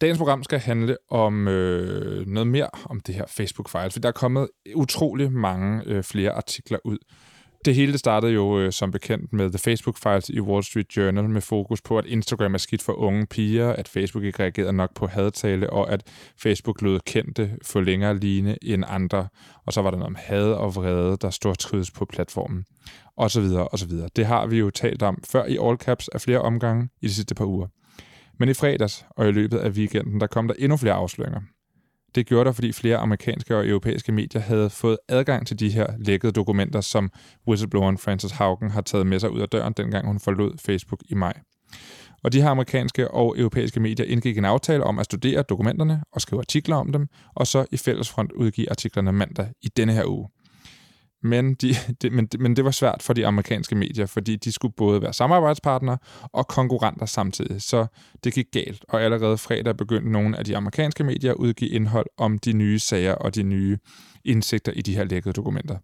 Dagens program skal handle om øh, noget mere om det her Facebook Files, for der er kommet utrolig mange øh, flere artikler ud. Det hele det startede jo øh, som bekendt med The Facebook Files i Wall Street Journal med fokus på, at Instagram er skidt for unge piger, at Facebook ikke reagerede nok på hadtale, og at Facebook lød kendte for længere line end andre. Og så var der noget om had og vrede, der stortrides på platformen. Og så videre, og så videre. Det har vi jo talt om før i All Caps af flere omgange i de sidste par uger. Men i fredags og i løbet af weekenden, der kom der endnu flere afsløringer. Det gjorde der, fordi flere amerikanske og europæiske medier havde fået adgang til de her lækkede dokumenter, som whistlebloweren Frances Haugen har taget med sig ud af døren, dengang hun forlod Facebook i maj. Og de her amerikanske og europæiske medier indgik en aftale om at studere dokumenterne og skrive artikler om dem, og så i fællesfront udgive artiklerne mandag i denne her uge. Men, de, de, men, men det var svært for de amerikanske medier, fordi de skulle både være samarbejdspartnere og konkurrenter samtidig, så det gik galt. Og allerede fredag begyndte nogle af de amerikanske medier at udgive indhold om de nye sager og de nye indsigter i de her lækkede dokumenter.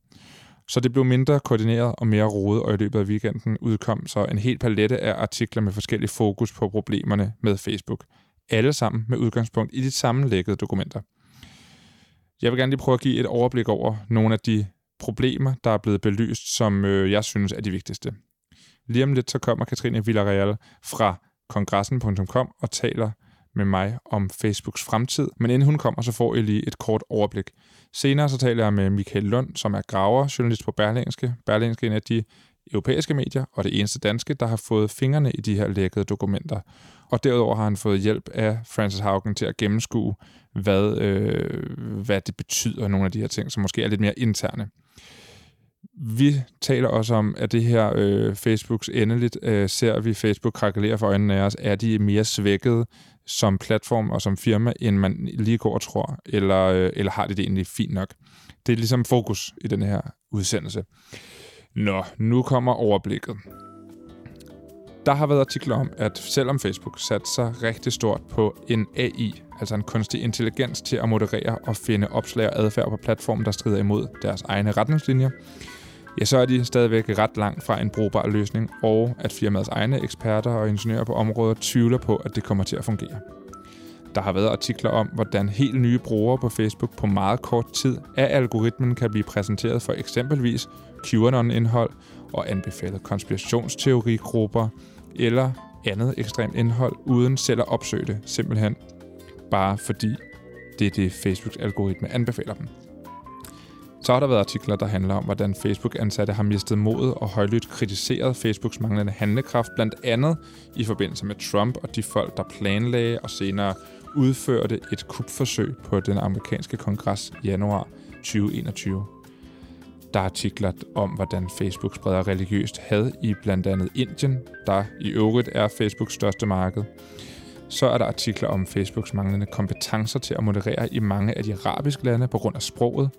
Så det blev mindre koordineret og mere rodet, og i løbet af weekenden udkom så en hel palette af artikler med forskellige fokus på problemerne med Facebook. Alle sammen med udgangspunkt i de samme lækkede dokumenter. Jeg vil gerne lige prøve at give et overblik over nogle af de problemer, der er blevet belyst, som øh, jeg synes er de vigtigste. Lige om lidt så kommer Katrine Villarreal fra kongressen.com og taler med mig om Facebooks fremtid, men inden hun kommer, så får I lige et kort overblik. Senere så taler jeg med Michael Lund, som er graver, journalist på Berlingske. Berlingske er en af de europæiske medier, og det eneste danske, der har fået fingrene i de her lækkede dokumenter. Og derudover har han fået hjælp af Francis Haugen til at gennemskue, hvad, øh, hvad det betyder, nogle af de her ting, som måske er lidt mere interne. Vi taler også om, at det her øh, Facebooks endeligt øh, ser vi Facebook krakelere for øjnene af os. Er de mere svækket som platform og som firma, end man lige går og tror? Eller, øh, eller har de det egentlig fint nok? Det er ligesom fokus i den her udsendelse. Nå, nu kommer overblikket. Der har været artikler om, at selvom Facebook satte sig rigtig stort på en AI, altså en kunstig intelligens til at moderere og finde opslag og adfærd på platformen, der strider imod deres egne retningslinjer, ja, så er de stadigvæk ret langt fra en brugbar løsning, og at firmaets egne eksperter og ingeniører på området tvivler på, at det kommer til at fungere. Der har været artikler om, hvordan helt nye brugere på Facebook på meget kort tid af algoritmen kan blive præsenteret for eksempelvis QAnon-indhold og anbefalet konspirationsteorigrupper eller andet ekstremt indhold, uden selv at opsøge det, simpelthen bare fordi det er det, Facebooks algoritme anbefaler dem. Så har der været artikler, der handler om, hvordan Facebook-ansatte har mistet modet og højlydt kritiseret Facebooks manglende handlekraft, blandt andet i forbindelse med Trump og de folk, der planlagde og senere udførte et kupforsøg på den amerikanske kongres i januar 2021. Der er artikler om, hvordan Facebook spreder religiøst had i blandt andet Indien, der i øvrigt er Facebooks største marked. Så er der artikler om Facebooks manglende kompetencer til at moderere i mange af de arabiske lande på grund af sproget.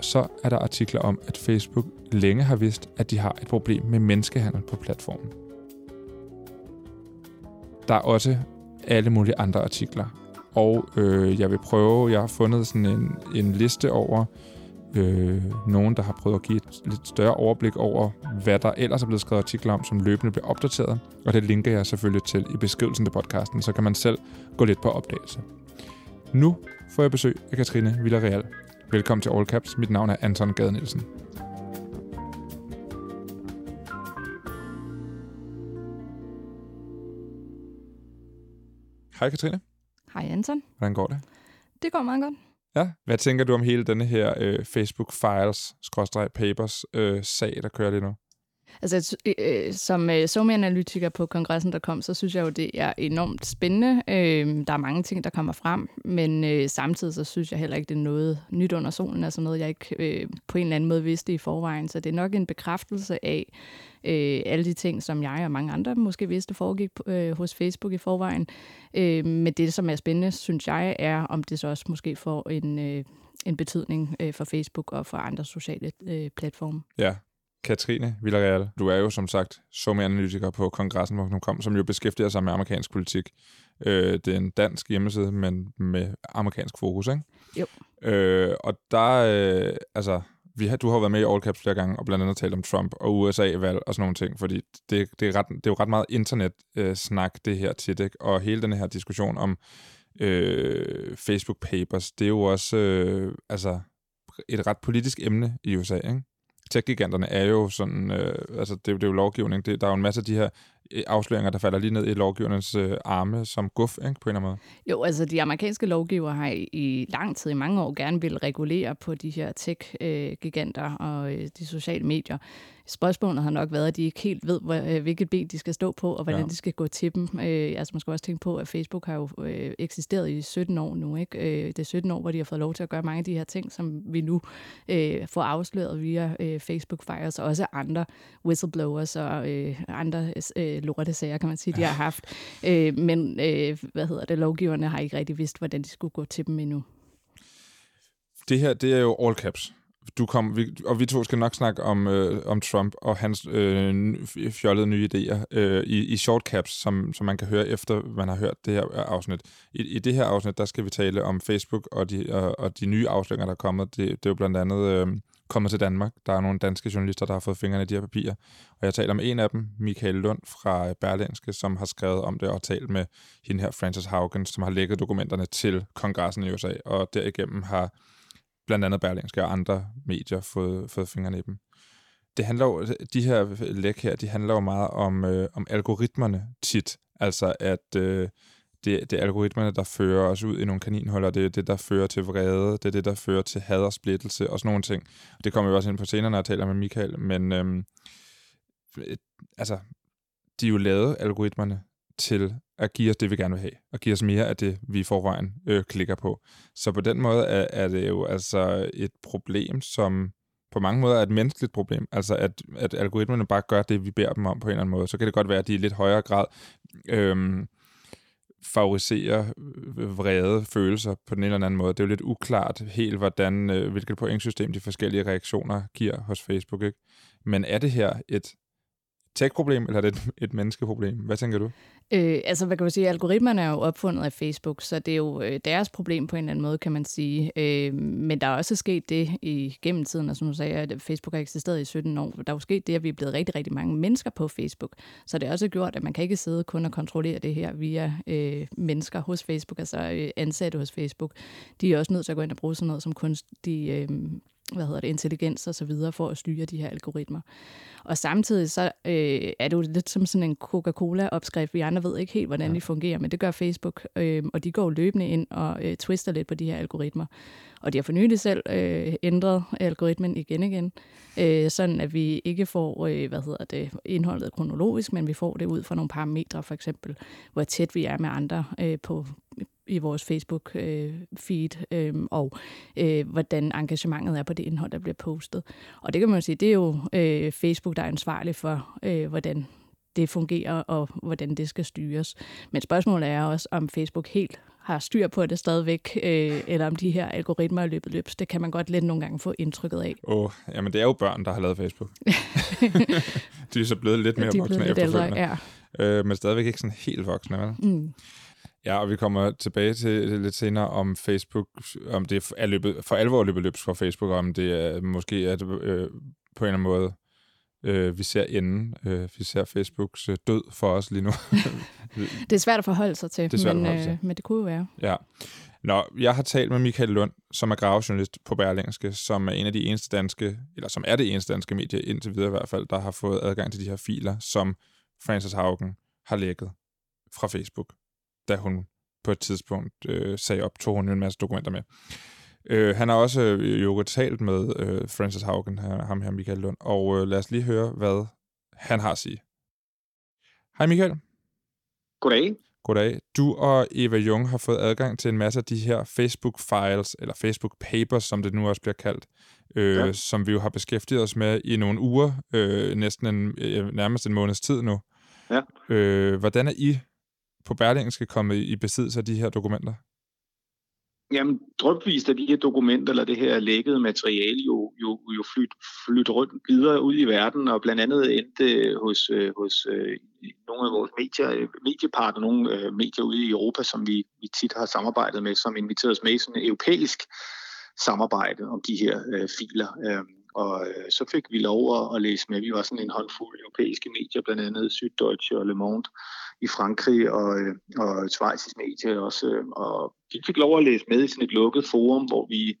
Så er der artikler om, at Facebook længe har vidst, at de har et problem med menneskehandel på platformen. Der er også alle mulige andre artikler. Og øh, jeg vil prøve, jeg har fundet sådan en, en liste over øh, nogen, der har prøvet at give et lidt større overblik over, hvad der ellers er blevet skrevet artikler om, som løbende bliver opdateret. Og det linker jeg selvfølgelig til i beskrivelsen til podcasten, så kan man selv gå lidt på opdagelse. Nu får jeg besøg af Katrine Villarreal. Velkommen til All Caps. Mit navn er Anton Gade Nielsen. Hej Katrine. Hej Anton. Hvordan går det? Det går meget godt. Ja. Hvad tænker du om hele denne her øh, Facebook Files, Papers øh, sag, der kører lige nu? Altså, øh, øh, som øh, somi-analytiker på kongressen.com, så synes jeg jo, det er enormt spændende. Øh, der er mange ting, der kommer frem, men øh, samtidig så synes jeg heller ikke, det er noget nyt under solen, altså noget, jeg ikke øh, på en eller anden måde vidste i forvejen. Så det er nok en bekræftelse af øh, alle de ting, som jeg og mange andre måske vidste foregik øh, hos Facebook i forvejen. Øh, men det, som er spændende, synes jeg, er, om det så også måske får en... Øh, en betydning øh, for Facebook og for andre sociale øh, platforme. Ja, Katrine Villarreal, du er jo som sagt sommeranalytiker på kongressen.com, som jo beskæftiger sig med amerikansk politik. Øh, det er en dansk hjemmeside, men med amerikansk fokus, ikke? Jo. Øh, og der, øh, altså, vi har, du har været med i All Caps flere gange, og blandt andet talt om Trump og USA-valg og sådan nogle ting, fordi det, det, er, ret, det er jo ret meget internet-snak, det her tit, ikke? Og hele den her diskussion om øh, Facebook Papers, det er jo også øh, altså et ret politisk emne i USA, ikke? Tech-giganterne er jo sådan, øh, altså det, det er jo lovgivning, det, der er jo en masse af de her øh, afsløringer, der falder lige ned i lovgivernes øh, arme som guf, ikke, på en eller anden måde. Jo, altså de amerikanske lovgiver har i, i lang tid, i mange år, gerne vil regulere på de her tech-giganter øh, og øh, de sociale medier. Spørgsmålet har nok været, at de ikke helt ved, hvor, øh, hvilket ben de skal stå på, og hvordan ja. de skal gå til dem. Øh, altså man skal også tænke på, at Facebook har jo øh, eksisteret i 17 år nu. Ikke? Øh, det er 17 år, hvor de har fået lov til at gøre mange af de her ting, som vi nu øh, får afsløret via øh, Facebook Fires, og også andre whistleblowers og øh, andre øh, lortesager, kan man sige, de har haft. Øh, men øh, hvad hedder det, lovgiverne har ikke rigtig vidst, hvordan de skulle gå til dem endnu. Det her, det er jo all caps du kom, vi, og vi to skal nok snakke om, øh, om Trump og hans øh, fjollede nye idéer øh, i, i shortcaps, som, som man kan høre efter, man har hørt det her afsnit. I, i det her afsnit, der skal vi tale om Facebook og de, og, og de nye afsløringer, der er kommet. Det, det er jo blandt andet øh, kommet til Danmark. Der er nogle danske journalister, der har fået fingrene i de her papirer. Og jeg taler om en af dem, Michael Lund fra Berlinske, som har skrevet om det og talt med hende her, Frances Haugen, som har lægget dokumenterne til kongressen i USA, og derigennem har blandt andet Berlingske og andre medier fået, fået fingrene i dem. Det handler jo, de her læk her, de handler jo meget om, øh, om algoritmerne tit. Altså at øh, det, det er algoritmerne, der fører os ud i nogle kaninhuller, det er det, der fører til vrede, det er det, der fører til had og splittelse og sådan nogle ting. Det kommer vi også ind på senere, når jeg taler med Michael, men øh, altså, de er jo lavet, algoritmerne, til at give os det, vi gerne vil have, og give os mere af det, vi i forvejen øh, klikker på. Så på den måde er, er det jo altså et problem, som på mange måder er et menneskeligt problem. Altså at, at algoritmerne bare gør det, vi beder dem om på en eller anden måde. Så kan det godt være, at de i lidt højere grad øhm, øh, favoriserer vrede følelser på den ene eller anden måde. Det er jo lidt uklart helt, hvordan, øh, hvilket pointsystem de forskellige reaktioner giver hos Facebook. Ikke? Men er det her et tech-problem, eller er det et, et menneskeproblem? Hvad tænker du? Øh, altså, hvad kan man sige? Algoritmerne er jo opfundet af Facebook, så det er jo øh, deres problem på en eller anden måde, kan man sige. Øh, men der er også sket det i gennem tiden, og som nu sagde jeg, at Facebook har eksisteret i 17 år. Der er jo sket det, at vi er blevet rigtig, rigtig mange mennesker på Facebook. Så det har også gjort, at man kan ikke sidde kun og kontrollere det her via øh, mennesker hos Facebook, altså øh, ansatte hos Facebook. De er også nødt til at gå ind og bruge sådan noget som kunstig øh, hvad hedder det, intelligens og så videre for at styre de her algoritmer. Og samtidig så øh, er det jo lidt som sådan en Coca-Cola-opskrift. Vi andre ved ikke helt, hvordan ja. de fungerer, men det gør Facebook, øh, og de går løbende ind og øh, twister lidt på de her algoritmer. Og de har for nylig selv øh, ændret algoritmen igen igen, øh, sådan at vi ikke får, øh, hvad hedder det, indholdet kronologisk, men vi får det ud fra nogle parametre, for eksempel, hvor tæt vi er med andre øh, på, i vores Facebook-feed, øh, øh, og øh, hvordan engagementet er på det indhold, der bliver postet. Og det kan man sige, det er jo øh, Facebook, der er ansvarlig for, øh, hvordan det fungerer, og hvordan det skal styres. Men spørgsmålet er også, om Facebook helt har styr på det stadigvæk, øh, eller om de her algoritmer er løbet løbs. Det kan man godt lidt nogle gange få indtrykket af. Åh, oh, jamen det er jo børn, der har lavet Facebook. de er så blevet lidt mere voksne efterfølgende. Ældre, ja. øh, men stadigvæk ikke sådan helt voksne, vel? Mm. Ja, og vi kommer tilbage til det lidt senere om Facebook, om det er løbet, for alvor løbet løbs for Facebook, om det er måske at, øh, på en eller anden måde, øh, vi ser enden. Øh, vi ser Facebooks øh, død for os lige nu. det er svært at forholde sig til, det men, øh, til. men det kunne jo være. Ja. Nå, jeg har talt med Michael Lund, som er gravejournalist på Berlingske, som er en af de eneste danske, eller som er det eneste danske medie, indtil videre i hvert fald, der har fået adgang til de her filer, som Frances Haugen har lækket fra Facebook da hun på et tidspunkt øh, sagde op, tog hun en masse dokumenter med. Øh, han har også øh, jo talt med øh, Francis Haugen, ham her Michael Lund, og øh, lad os lige høre, hvad han har at sige. Hej Michael. Goddag. Goddag. Du og Eva Jung har fået adgang til en masse af de her Facebook-files, eller Facebook-papers, som det nu også bliver kaldt, øh, ja. som vi jo har beskæftiget os med i nogle uger, øh, næsten en, øh, nærmest en måneds tid nu. Ja. Øh, hvordan er I på skal komme i besiddelse af de her dokumenter? Jamen, drøbvist af de her dokumenter, eller det her lækkede materiale, jo, jo, jo flyt, flyt rundt videre ud i verden, og blandt andet endte øh, hos, øh, hos øh, nogle af vores medier, øh, mediepartner, nogle øh, medier ude i Europa, som vi, vi tit har samarbejdet med, som inviterede os med i sådan et europæisk samarbejde om de her øh, filer. Øh, og øh, så fik vi lov at, at læse med. Vi var sådan en håndfuld europæiske medier, blandt andet Süddeutsche og Le Monde, i Frankrig og, øh, og svejsisk medie også. Øh, og vi fik lov at læse med i sådan et lukket forum, hvor vi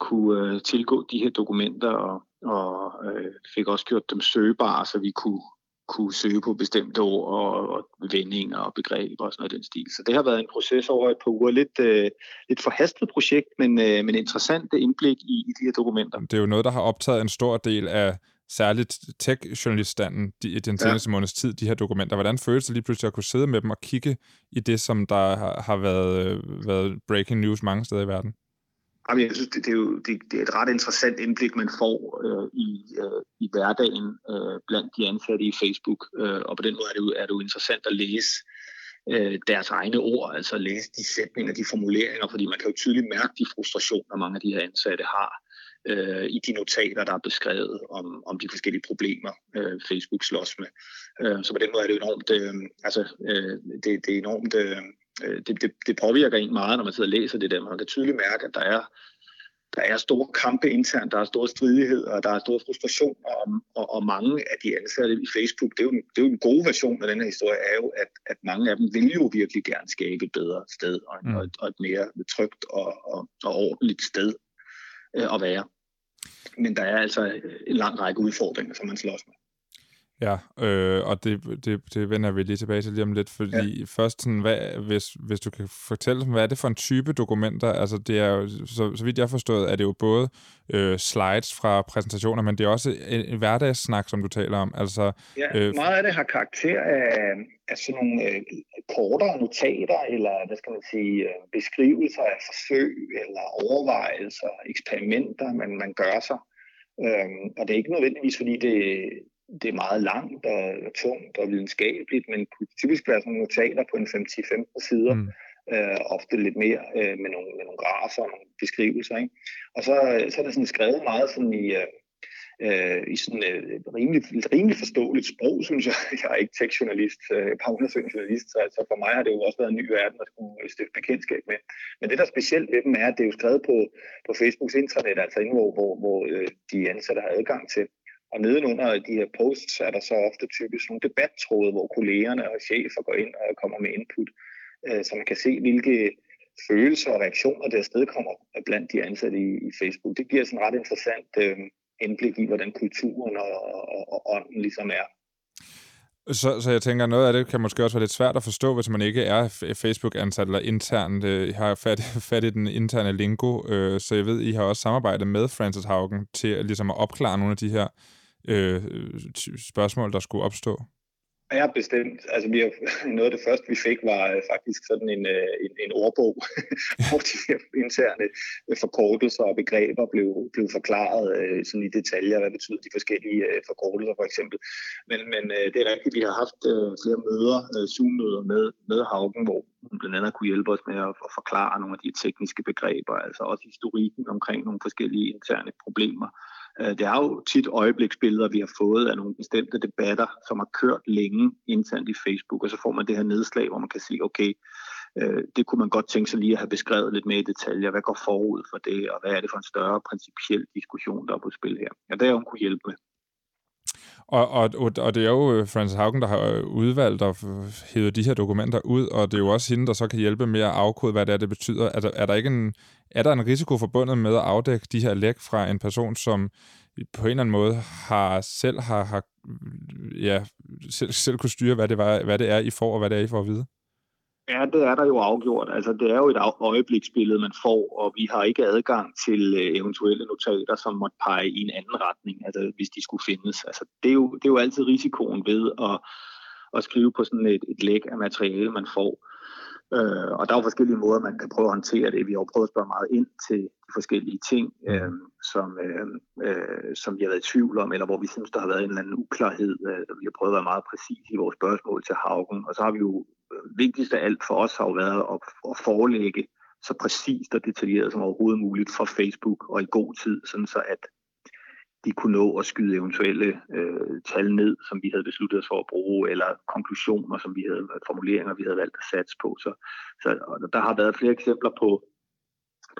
kunne øh, tilgå de her dokumenter og, og øh, fik også gjort dem søgbare, så vi kunne kunne søge på bestemte ord og, og vendinger og begreber og sådan noget den stil. Så det har været en proces over et par uger. Lidt, øh, lidt forhastet projekt, men, øh, men interessant indblik i, i de her dokumenter. Det er jo noget, der har optaget en stor del af særligt tech-journaliststanden i den seneste ja. måneds tid, de her dokumenter. Hvordan føles det lige pludselig at kunne sidde med dem og kigge i det, som der har, har været, øh, været breaking news mange steder i verden? Jamen, jeg synes, det, det, er jo det, det er et ret interessant indblik, man får øh, i, øh, i hverdagen øh, blandt de ansatte i Facebook. Øh, og på den måde er det jo, er det jo interessant at læse øh, deres egne ord, altså læse de sætninger, de formuleringer, fordi man kan jo tydeligt mærke de frustrationer, mange af de her ansatte har øh, i de notater, der er beskrevet om, om de forskellige problemer, øh, Facebook slås med. Øh, så på den måde er det enormt, øh, altså, øh, det, det er enormt øh, det, det, det påvirker en meget, når man sidder og læser det der. Man kan tydeligt mærke, at der er, der er store kampe internt, der er store stridigheder, og der er store frustrationer, og, og, og mange af de ansatte i Facebook, det er, jo, det er jo en god version af den her historie, er jo, at, at mange af dem vil jo virkelig gerne skabe et bedre sted, og, mm. og, et, og et mere trygt og, og, og ordentligt sted øh, at være. Men der er altså en lang række udfordringer, som man slås med. Ja, øh, og det, det, det vender vi lige tilbage til lige om lidt, fordi ja. først, sådan, hvad, hvis, hvis du kan fortælle, hvad er det for en type dokumenter? Altså, det er jo, så, så vidt jeg har forstået, er det jo både øh, slides fra præsentationer, men det er også en, en hverdagssnak, som du taler om. Altså, ja, øh, meget af det har karakter af, af sådan nogle øh, kortere notater, eller hvad skal man sige, øh, beskrivelser af forsøg, eller overvejelser, eksperimenter, man, man gør sig. Øhm, og det er ikke nødvendigvis, fordi det, det er meget langt og, tungt og videnskabeligt, men kunne typisk være sådan nogle notater på en 5-10-15 sider, mm. øh, ofte lidt mere øh, med, nogle, med nogle grafer og nogle beskrivelser. Ikke? Og så, så er det sådan skrevet meget sådan i, øh, øh i sådan et øh, rimelig, rimelig forståeligt sprog, synes jeg. Jeg er ikke tekstjournalist, øh, par undersøgende journalist, så altså for mig har det jo også været en ny verden at skulle stifte bekendtskab med. Men det, der er specielt ved dem, er, at det er jo skrevet på, på Facebooks intranet, altså inde, hvor, hvor, hvor de ansatte har adgang til. Og nedenunder de her posts er der så ofte typisk nogle debattråde, hvor kollegerne og chefer går ind og kommer med input, øh, så man kan se, hvilke følelser og reaktioner der sted kommer blandt de ansatte i, i Facebook. Det giver sådan ret interessant øh, indblik i, hvordan kulturen og, og, og ånden ligesom er. Så, så jeg tænker, noget af det kan måske også være lidt svært at forstå, hvis man ikke er Facebook-ansat eller internt. Øh, jeg har fat, fat i den interne lingo, øh, så jeg ved, I har også samarbejdet med Francis Haugen til at, ligesom at opklare nogle af de her øh, spørgsmål, der skulle opstå? Ja, bestemt. Altså, vi har, noget af det første, vi fik, var øh, faktisk sådan en, øh, en, en ordbog, hvor de interne øh, forkortelser og begreber blev, blev forklaret øh, sådan i detaljer, hvad betyder de forskellige øh, forkortelser for eksempel. Men, men det er rigtigt, vi har haft flere møder, Zoom-møder med, med Haugen, hvor hun blandt andet kunne hjælpe os med at, at forklare nogle af de tekniske begreber, altså også historikken omkring nogle forskellige interne problemer Øh, det er jo tit øjebliksbilleder, vi har fået af nogle bestemte debatter, som har kørt længe internt i Facebook, og så får man det her nedslag, hvor man kan sige, okay, øh, det kunne man godt tænke sig lige at have beskrevet lidt mere i detaljer. Hvad går forud for det, og hvad er det for en større principiel diskussion, der er på spil her? Ja, det har hun kunne hjælpe med. Og, og, og det er jo øh, Francis Haugen, der har øh, udvalgt og hævet de her dokumenter ud, og det er jo også hende, der så kan hjælpe med at afkode, hvad det er, det betyder. Er der, er der ikke en, er der en risiko forbundet med at afdække de her læk fra en person, som på en eller anden måde har selv har, har ja, selv, selv kunne styre, hvad det, var, hvad det er, I får, og hvad det er, I får at vide? Ja, det er der jo afgjort. Altså, det er jo et øjebliksbillede, man får, og vi har ikke adgang til øh, eventuelle notater, som måtte pege i en anden retning, altså, hvis de skulle findes. Altså, det, er jo, det er jo altid risikoen ved at, at skrive på sådan et, et læk af materiale, man får. Øh, og der er jo forskellige måder, man kan prøve at håndtere det. Vi har jo prøvet at spørge meget ind til de forskellige ting, øh, som, øh, øh, som vi har været i tvivl om, eller hvor vi synes, der har været en eller anden uklarhed. Øh, vi har prøvet at være meget præcise i vores spørgsmål til Haugen. Og så har vi jo, vigtigst af alt for os, har jo været at, at forelægge så præcist og detaljeret som overhovedet muligt for Facebook og i god tid, sådan så at de kunne nå at skyde eventuelle øh, tal ned, som vi havde besluttet os for at bruge, eller konklusioner, som vi havde, formuleringer, vi havde valgt at satse på. Så, så der har været flere eksempler på,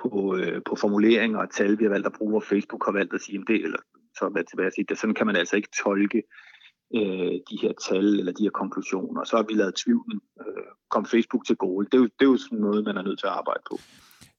på, øh, på formuleringer og tal, vi har valgt at bruge, hvor Facebook har valgt at sige, det, eller så hvad tilbage at sige, det, sådan kan man altså ikke tolke øh, de her tal eller de her konklusioner. Så har vi lavet tvivlen øh, kom Facebook til gode. Det er, jo, det er jo sådan noget, man er nødt til at arbejde på.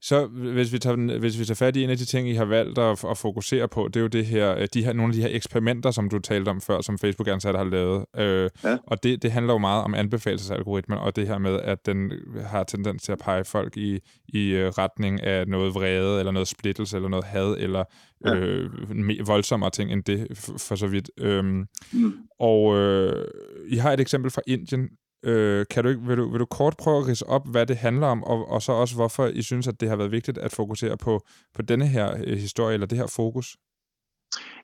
Så hvis vi, tager, hvis vi tager fat i en af de ting, I har valgt at, at fokusere på, det er jo det her, øh, de her, nogle af de her eksperimenter, som du talte om før, som Facebook-ansatte har lavet. Øh, ja. Og det, det handler jo meget om anbefalesalgoritmen, og det her med, at den har tendens til at pege folk i, i øh, retning af noget vrede, eller noget splittelse, eller noget had, eller ja. øh, voldsommere ting end det, for, så vidt. Øhm, mm. Og øh, I har et eksempel fra Indien, Øh, kan du ikke, vil, du, vil du kort prøve at rise op, hvad det handler om, og, og så også hvorfor I synes, at det har været vigtigt at fokusere på, på denne her øh, historie, eller det her fokus?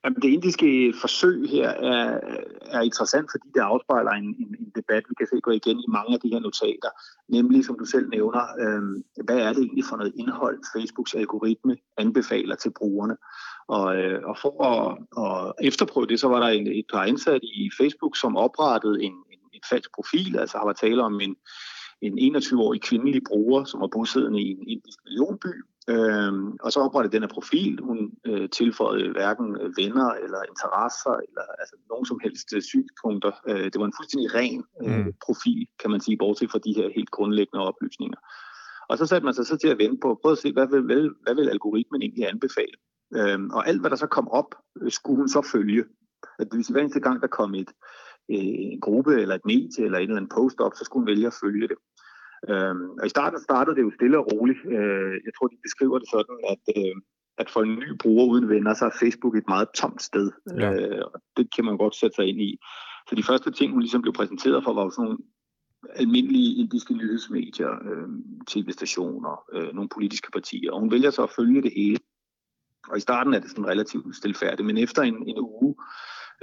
Jamen, det indiske forsøg her er, er interessant, fordi det afspejler en, en, en debat, vi kan se gå igen i mange af de her notater. Nemlig, som du selv nævner, øh, hvad er det egentlig for noget indhold, Facebooks algoritme anbefaler til brugerne? Og, øh, og for at, og efterprøve det, så var der en, et par ansatte i Facebook, som oprettede en, falsk profil, altså har været tale om en, en 21-årig kvindelig bruger, som var bosiddende i en indisk millionby. Øhm, og så oprettede den her profil. Hun øh, tilføjede hverken venner eller interesser eller altså, nogen som helst øh, synspunkter. Øh, det var en fuldstændig ren øh, mm. profil, kan man sige, bortset fra de her helt grundlæggende oplysninger. Og så satte man sig så til at vente på, prøve at se, hvad vil, hvad, vil algoritmen egentlig anbefale? Øhm, og alt, hvad der så kom op, øh, skulle hun så følge. At det vil sige, hver eneste gang, der kom et, Øh, en gruppe eller et medie eller en eller anden post op, så skulle hun vælge at følge det. Øhm, og i starten startede det jo stille og roligt. Øh, jeg tror, de beskriver det sådan, at, øh, at for en ny bruger uden venner, så er Facebook et meget tomt sted. Ja. Øh, og det kan man godt sætte sig ind i. Så de første ting, hun ligesom blev præsenteret for, var jo sådan nogle almindelige indiske nyhedsmedier, øh, tv-stationer, øh, nogle politiske partier. Og hun vælger så at følge det hele. Og i starten er det sådan relativt stilfærdigt, men efter en, en uge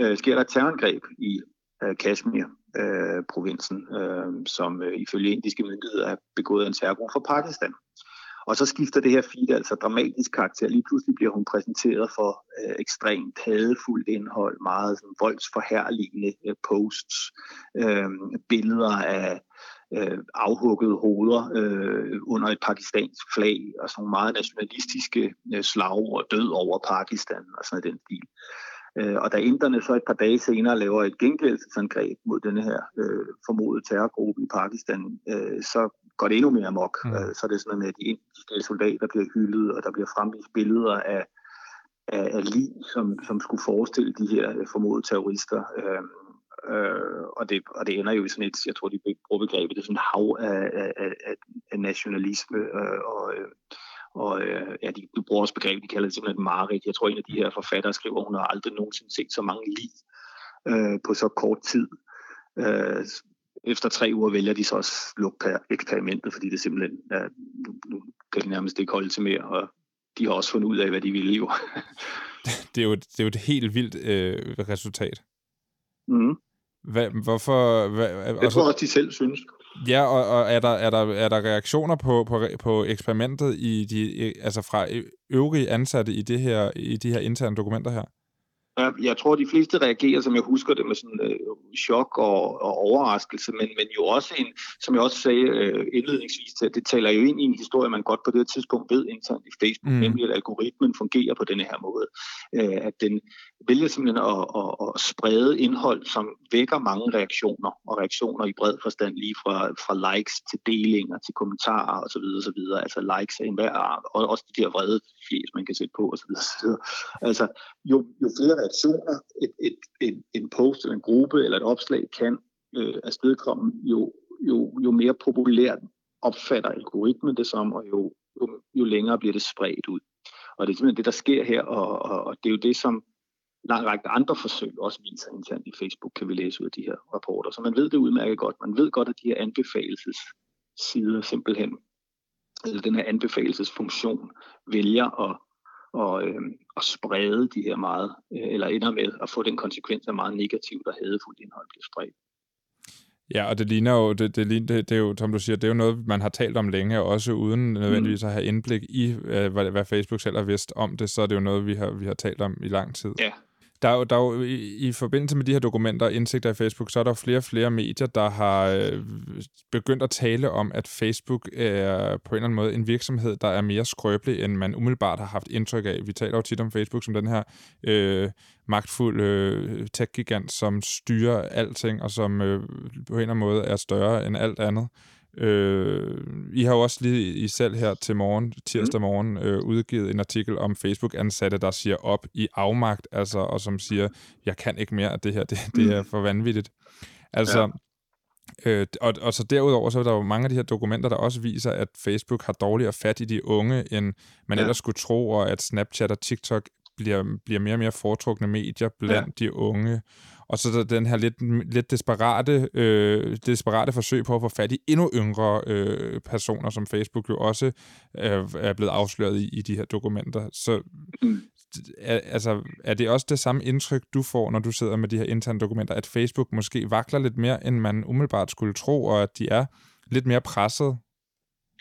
øh, sker der et terrorangreb i øh, Kashmir-provinsen, øh, øh, som øh, ifølge indiske myndigheder er begået en terrorgruppe for Pakistan. Og så skifter det her feed altså dramatisk karakter. Lige pludselig bliver hun præsenteret for øh, ekstremt hadefuldt indhold, meget sådan, voldsforherligende øh, posts, øh, billeder af øh, afhuggede hoveder øh, under et pakistansk flag, og sådan nogle meget nationalistiske øh, slagord, død over Pakistan og sådan den stil. Øh, og da inderne så et par dage senere laver et gengældelsesangreb mod denne her øh, formodede terrorgruppe i Pakistan, øh, så går det endnu mere amok. Mm. Øh, så er det sådan, at de indiske soldater bliver hyldet, og der bliver fremvist billeder af, af, af lig, som, som skulle forestille de her øh, formodede terrorister. Øh, Øh, og, det, og det ender jo i sådan et, jeg tror, de bruger begrebet, det er sådan et hav af, af, af, af nationalisme øh, og, øh, og øh, ja, de, de bruger også begrebet, de kalder det simpelthen mareridt. Jeg tror, en af de her forfattere skriver, at hun har aldrig nogensinde set så mange lig øh, på så kort tid. Øh, efter tre uger vælger de så også lukke eksperimentet, fordi det simpelthen er, nu, nu kan de nærmest ikke holde til mere, og de har også fundet ud af, hvad de ville jo. det, er jo det er jo et helt vildt øh, resultat. Mm. Hvad, hvorfor... Hvad, jeg tror også, de selv synes. Ja, og, og er, der, er, der, er der reaktioner på, på, på eksperimentet i de, altså fra øvrige ansatte i, det her, i de her interne dokumenter her? Jeg tror, de fleste reagerer, som jeg husker det, med sådan øh, chok og, og overraskelse, men, men jo også en, som jeg også sagde øh, indledningsvis, til, det taler jo ind i en historie, man godt på det tidspunkt ved internt i Facebook, mm. nemlig at algoritmen fungerer på denne her måde. Øh, at den vælger simpelthen at, at, at sprede indhold, som vækker mange reaktioner, og reaktioner i bred forstand lige fra, fra likes til delinger til kommentarer osv. osv. Altså likes af enhver art, og også de der vrede fjes, man kan sætte på osv. osv. Altså jo, jo flere reaktioner et, et, et, en post eller en gruppe eller et opslag kan øh, afstedkomme, jo, jo, jo mere populært opfatter algoritmen det som, og jo, jo, jo længere bliver det spredt ud. Og det er simpelthen det, der sker her, og, og, og det er jo det, som lang række andre forsøg også viser internt i Facebook, kan vi læse ud af de her rapporter. Så man ved det udmærket godt. Man ved godt, at de her anbefalelsessider simpelthen, eller den her anbefalelsesfunktion, vælger at, og, øh, at sprede de her meget, øh, eller ender med at få den konsekvens af meget negativt og hadefuldt indhold bliver spredt. Ja, og det ligner jo, det, det, det, det er jo, som du siger, det er jo noget, man har talt om længe, også uden nødvendigvis mm. at have indblik i, hvad, hvad Facebook selv har vidst om det, så er det jo noget, vi har, vi har talt om i lang tid. Ja, der er jo, der er jo i, i forbindelse med de her dokumenter og indsigter i Facebook, så er der flere og flere medier, der har øh, begyndt at tale om, at Facebook er på en eller anden måde en virksomhed, der er mere skrøbelig, end man umiddelbart har haft indtryk af. Vi taler jo tit om Facebook som den her øh, magtfulde øh, tech-gigant, som styrer alting, og som øh, på en eller anden måde er større end alt andet. Øh, I har jo også lige i selv her til morgen, tirsdag mm. morgen, øh, udgivet en artikel om Facebook-ansatte, der siger op i afmagt, altså, og som siger, jeg kan ikke mere af det her, det, det er for vanvittigt. Altså, ja. øh, og, og så derudover, så er der jo mange af de her dokumenter, der også viser, at Facebook har dårligere fat i de unge, end man ja. ellers skulle tro, og at Snapchat og TikTok bliver, bliver mere og mere foretrukne medier blandt ja. de unge. Og så den her lidt, lidt desperate, øh, desperate forsøg på at få fat i endnu yngre øh, personer, som Facebook jo også øh, er blevet afsløret i, i de her dokumenter. Så er, altså, er det også det samme indtryk, du får, når du sidder med de her interne dokumenter, at Facebook måske vakler lidt mere, end man umiddelbart skulle tro, og at de er lidt mere presset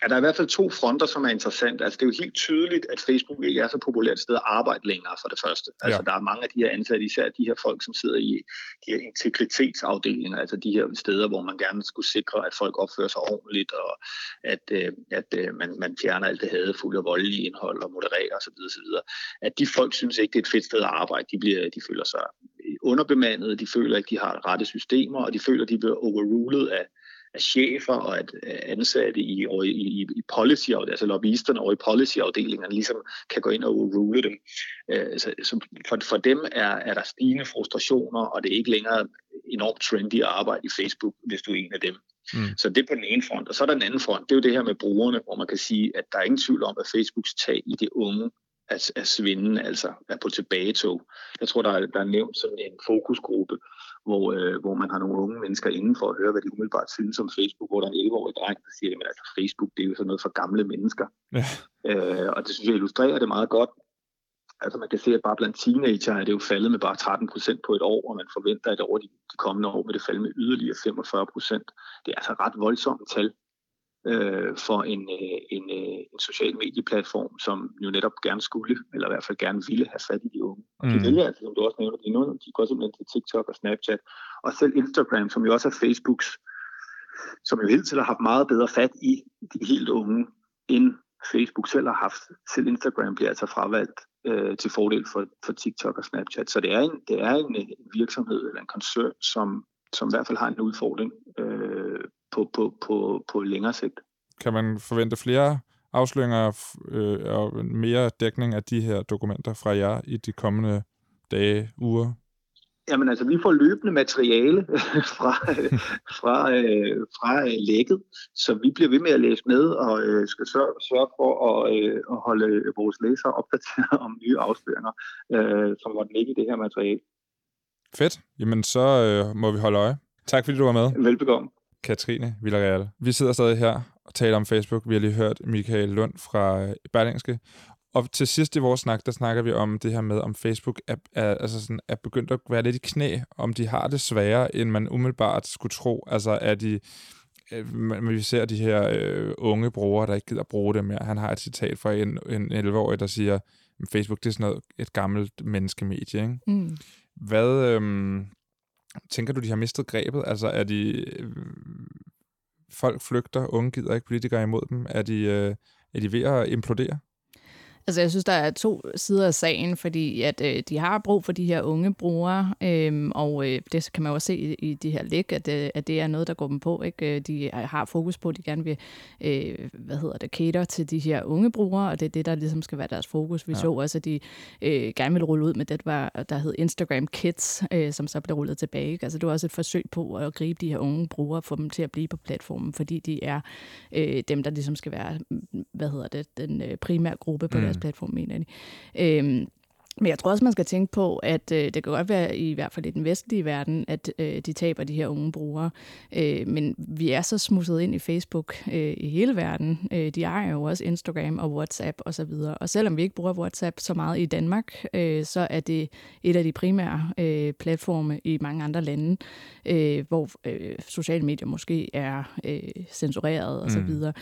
Ja, der er i hvert fald to fronter, som er interessant. Altså, det er jo helt tydeligt, at Facebook ikke er så populært sted at arbejde længere, for det første. Altså, ja. der er mange af de her ansatte, især de her folk, som sidder i de her integritetsafdelinger, altså de her steder, hvor man gerne skulle sikre, at folk opfører sig ordentligt, og at, øh, at øh, man, man fjerner alt det hadefulde og voldelige indhold og modererer osv. osv. At de folk synes ikke, det er et fedt sted at arbejde. De, bliver, de føler sig underbemandede, de føler ikke, de har rette systemer, og de føler, de bliver overrulet af af chefer og at ansatte i, i, i policy, altså lobbyisterne over i policyafdelingerne, ligesom kan gå ind og rule dem. Øh, så, så for, for dem er, er der stigende frustrationer, og det er ikke længere enormt trendy at arbejde i Facebook, hvis du er en af dem. Mm. Så det er på den ene front. Og så er der den anden front, det er jo det her med brugerne, hvor man kan sige, at der er ingen tvivl om, at Facebooks tag i det unge at, at svinde, altså er på tilbagetog. Jeg tror, der er, der er nævnt sådan en fokusgruppe, hvor, øh, hvor man har nogle unge mennesker inden for at høre, hvad de umiddelbart synes om Facebook, hvor der er en 11-årig dreng, der siger, at altså, Facebook det er jo sådan noget for gamle mennesker. Ja. Øh, og det synes jeg illustrerer det meget godt. Altså man kan se, at bare blandt teenager er det jo faldet med bare 13 procent på et år, og man forventer, at over de, de kommende år vil det falde med yderligere 45 procent. Det er altså ret voldsomt tal øh, for en, øh, en, øh, en social medieplatform, som jo netop gerne skulle, eller i hvert fald gerne ville have fat i de unge. Og de mm. vælger altså, som du også nævner, de, nogle, de går simpelthen til TikTok og Snapchat, og selv Instagram, som jo også er Facebooks, som jo helt til har haft meget bedre fat i de helt unge, end Facebook selv har haft. Selv Instagram bliver altså fravalgt øh, til fordel for, for TikTok og Snapchat. Så det er en, det er en, en virksomhed eller en koncern, som, som i hvert fald har en udfordring øh, på, på, på, på længere sigt. Kan man forvente flere afsløringer øh, og mere dækning af de her dokumenter fra jer i de kommende dage, uger? Jamen altså, vi får løbende materiale fra, fra, øh, fra øh, lægget, så vi bliver ved med at læse med og øh, skal sørge, sørge for at, øh, at holde vores læsere opdateret om nye afsløringer, øh, som måtte ligge i det her materiale. Fedt. Jamen, så øh, må vi holde øje. Tak fordi du var med. Velbekomme. Katrine Villarreal. Vi sidder stadig her og taler om Facebook. Vi har lige hørt Michael Lund fra Berlingske. Og til sidst i vores snak, der snakker vi om det her med, om Facebook er, er, altså sådan, er begyndt at være lidt i knæ, om de har det sværere, end man umiddelbart skulle tro. Altså er de, øh, vi ser de her øh, unge brugere, der ikke gider bruge det mere. Han har et citat fra en, en 11-årig, der siger, Facebook det er sådan noget, et gammelt menneskemedie. Ikke? Mm. Hvad, øhm, Tænker du, de har mistet grebet? Altså er de... Folk flygter, unge gider ikke politikere imod dem. Er de, øh, er de ved at implodere? Altså, jeg synes, der er to sider af sagen, fordi at øh, de har brug for de her unge brugere, øh, og øh, det kan man jo også se i, i de her læg, at, øh, at det er noget, der går dem på. Ikke? Øh, de har fokus på, at de gerne vil øh, hvad hedder det, cater til de her unge brugere, og det er det, der ligesom skal være deres fokus. Vi ja. så også, at de øh, gerne vil rulle ud med det, var, der hed Instagram Kids, øh, som så blev rullet tilbage. Ikke? Altså, det var også et forsøg på at gribe de her unge brugere og få dem til at blive på platformen, fordi de er øh, dem, der ligesom skal være, hvad hedder det, den øh, primære gruppe på mm deres platform, mener de. Øhm, men jeg tror også, man skal tænke på, at øh, det kan godt være, i hvert fald i den vestlige verden, at øh, de taber de her unge brugere. Øh, men vi er så smusset ind i Facebook øh, i hele verden. Øh, de ejer jo også Instagram og WhatsApp osv. Og, og selvom vi ikke bruger WhatsApp så meget i Danmark, øh, så er det et af de primære øh, platforme i mange andre lande, øh, hvor øh, sociale medier måske er øh, censureret osv. Mm.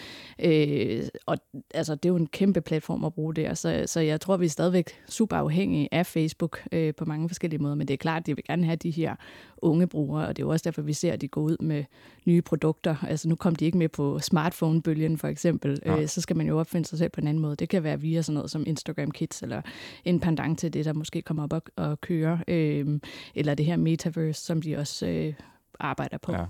Øh, og altså, det er jo en kæmpe platform at bruge der. Så, så jeg tror, vi er stadigvæk super afhængige afhængige af Facebook øh, på mange forskellige måder, men det er klart, at de vil gerne have de her unge brugere, og det er jo også derfor, vi ser, at de går ud med nye produkter. Altså nu kom de ikke med på smartphone-bølgen for eksempel, øh, så skal man jo opfinde sig selv på en anden måde. Det kan være via sådan noget som Instagram Kids, eller en pendant til det, der måske kommer op og, og kører, øh, eller det her metaverse, som de også øh, arbejder på. Ja.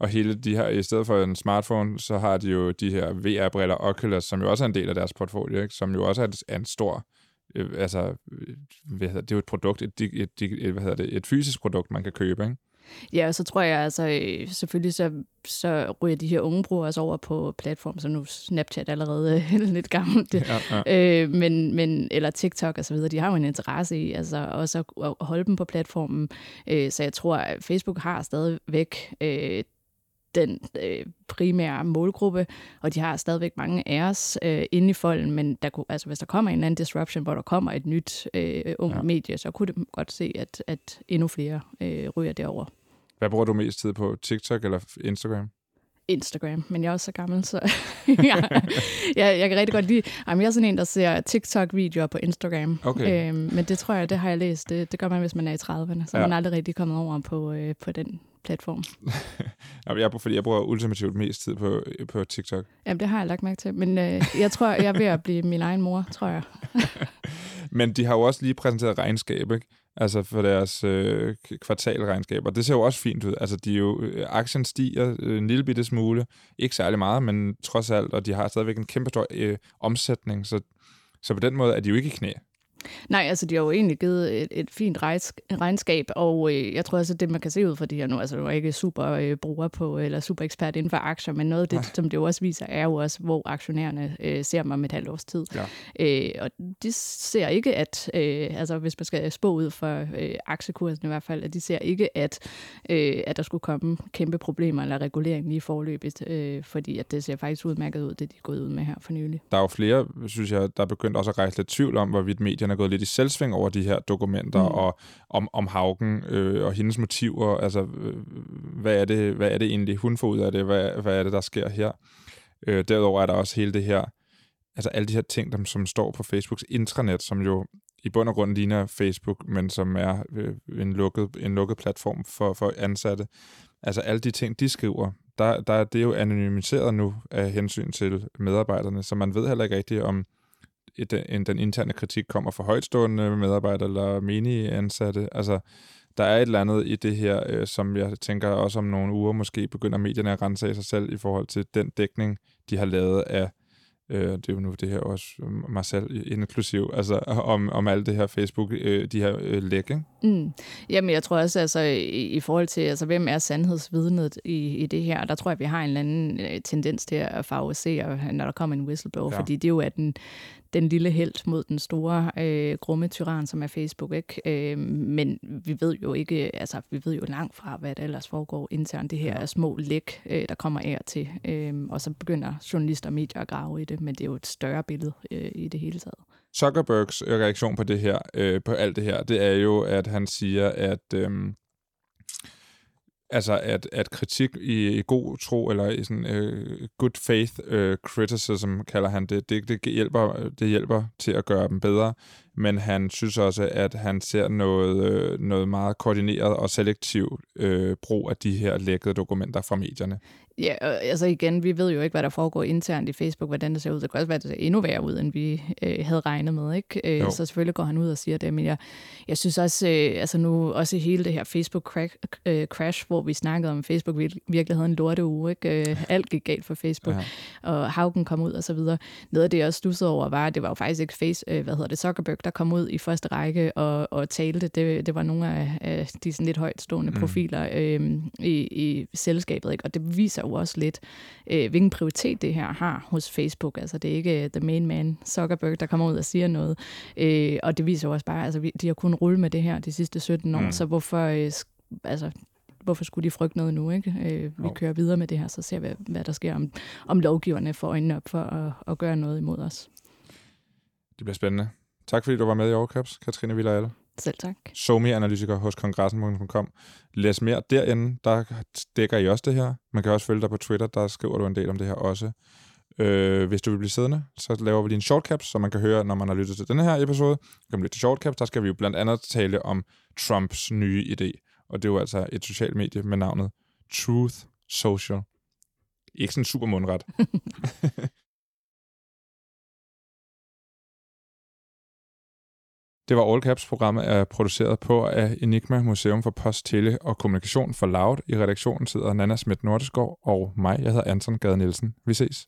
Og hele de her, i stedet for en smartphone, så har de jo de her VR-briller Oculus, som jo også er en del af deres portfolio, ikke? som jo også er en stor øh, altså, øh, hvad hedder, det er jo et produkt, et, et, et, hvad hedder det, et fysisk produkt, man kan købe, ikke? Ja, og så tror jeg altså, øh, selvfølgelig så, så ryger de her unge brugere også over på platform, så nu Snapchat allerede lidt gammelt, ja, ja. Øh, men, men, eller TikTok og så videre, de har jo en interesse i altså også at, at holde dem på platformen, øh, så jeg tror, at Facebook har stadigvæk øh, den øh, primære målgruppe, og de har stadigvæk mange os øh, inde i folden, men der kunne, altså, hvis der kommer en eller anden disruption, hvor der kommer et nyt øh, ung ja. medie, så kunne det godt se, at, at endnu flere øh, ryger derover. Hvad bruger du mest tid på, TikTok eller Instagram? Instagram, men jeg er også så gammel, så jeg, jeg, jeg kan rigtig godt lide... Jamen, jeg er sådan en, der ser TikTok-videoer på Instagram, okay. øhm, men det tror jeg, det har jeg læst. Det, det gør man, hvis man er i 30'erne, så ja. man er aldrig rigtig kommet over på, øh, på den platform. jeg, fordi jeg bruger ultimativt mest tid på, på TikTok. Jamen, det har jeg lagt mærke til, men øh, jeg tror, jeg er ved at blive min egen mor, tror jeg. men de har jo også lige præsenteret regnskab, ikke? altså for deres øh, kvartalregnskaber. Det ser jo også fint ud. Altså, de jo, øh, aktien stiger øh, en lille bitte smule. Ikke særlig meget, men trods alt, og de har stadigvæk en kæmpe stor øh, omsætning, så, så på den måde er de jo ikke i knæ. Nej, altså de har jo egentlig givet et, et fint regnskab, og øh, jeg tror også, at det, man kan se ud fra det her nu, altså du er ikke super øh, bruger på, eller super ekspert inden for aktier, men noget af det, Nej. som det jo også viser, er jo også, hvor aktionærerne øh, ser dem om et halvt års tid. Ja. Øh, og de ser ikke, at, øh, altså hvis man skal spå ud for øh, aktiekursen i hvert fald, at de ser ikke, at, øh, at der skulle komme kæmpe problemer eller regulering lige i forløbet, øh, fordi at det ser faktisk udmærket ud, det de er gået ud med her for nylig. Der er jo flere, synes jeg, der er begyndt også at rejse lidt tvivl om, hvorvidt medierne er gået lidt i selvsving over de her dokumenter, mm. og om, om Haugen øh, og hendes motiver. Altså, øh, hvad, er det, hvad er det egentlig, hun får ud af det? Hvad, hvad er det, der sker her? Øh, derudover er der også hele det her, altså alle de her ting, der, som står på Facebooks intranet, som jo i bund og grund ligner Facebook, men som er øh, en, lukket, en lukket platform for, for ansatte. Altså alle de ting, de skriver, der, der er det jo anonymiseret nu af hensyn til medarbejderne, så man ved heller ikke rigtigt, om den, den interne kritik kommer fra højtstående medarbejdere eller menige ansatte. Altså, der er et eller andet i det her, øh, som jeg tænker også om nogle uger måske begynder medierne at rense af sig selv i forhold til den dækning, de har lavet af øh, det er jo nu det her også mig selv inklusiv, altså om, om alt det her Facebook, øh, de her øh, læk, ikke? Mm. Jamen, jeg tror også, altså i, i forhold til, altså hvem er sandhedsvidnet i, i det her, der tror jeg, vi har en eller anden øh, tendens til at favorisere, når der kommer en whistleblower, ja. fordi det er jo, at den, den lille held mod den store øh, grumme tyran, som er Facebook. Ikke? Øh, men vi ved jo ikke, altså vi ved jo langt fra, hvad der ellers foregår internt. Det her er små læk, øh, der kommer af til, øh, og så begynder journalister og medier at grave i det, men det er jo et større billede øh, i det hele taget. Zuckerbergs reaktion på det her, øh, på alt det her, det er jo, at han siger, at øh, altså at, at kritik i, i god tro, eller i sådan uh, good faith uh, criticism, kalder han det, det, det, hjælper, det hjælper til at gøre dem bedre, men han synes også, at han ser noget, uh, noget meget koordineret og selektiv uh, brug af de her lækkede dokumenter fra medierne. Ja, altså igen, vi ved jo ikke, hvad der foregår internt i Facebook, hvordan det ser ud. Det kan også være, at det ser endnu værre ud, end vi øh, havde regnet med. Ikke? Øh, så selvfølgelig går han ud og siger det, men jeg, jeg synes også, øh, altså nu også hele det her Facebook-crash, øh, crash, hvor vi snakkede om, Facebook virkelig havde en lorteuge. Ikke? Øh, alt gik galt for Facebook, ja. og Haugen kom ud og så videre. Noget af det, jeg stussede over, var, at det var jo faktisk ikke face, øh, hvad hedder det, Zuckerberg, der kom ud i første række og, og talte. Det, det var nogle af, af de sådan lidt højtstående mm. profiler øh, i, i selskabet, ikke? og det viser jo også lidt, øh, hvilken prioritet det her har hos Facebook. Altså det er ikke øh, the main man, Zuckerberg, der kommer ud og siger noget. Øh, og det viser jo også bare, altså de har kun rulle med det her de sidste 17 år, mm. så hvorfor, øh, altså, hvorfor skulle de frygte noget nu? Ikke? Øh, vi kører videre med det her, så ser vi, hvad der sker, om, om lovgiverne får øjnene op for at, at gøre noget imod os. Det bliver spændende. Tak fordi du var med i Overcaps, Katrine Villalle. Selv tak. SoMe-analytiker hos kongressen.com. Læs mere derinde, der dækker I også det her. Man kan også følge dig på Twitter, der skriver du en del om det her også. Øh, hvis du vil blive siddende, så laver vi lige en shortcaps, så man kan høre, når man har lyttet til denne her episode. Så kan man lytte til shortcaps, der skal vi jo blandt andet tale om Trumps nye idé. Og det er jo altså et socialt medie med navnet Truth Social. Ikke sådan super mundret. Det var All Caps. Programmet er produceret på af Enigma Museum for Post, Tele og Kommunikation for Loud. I redaktionen sidder Nana Schmidt Nordeskov og mig. Jeg hedder Anton Gade Nielsen. Vi ses.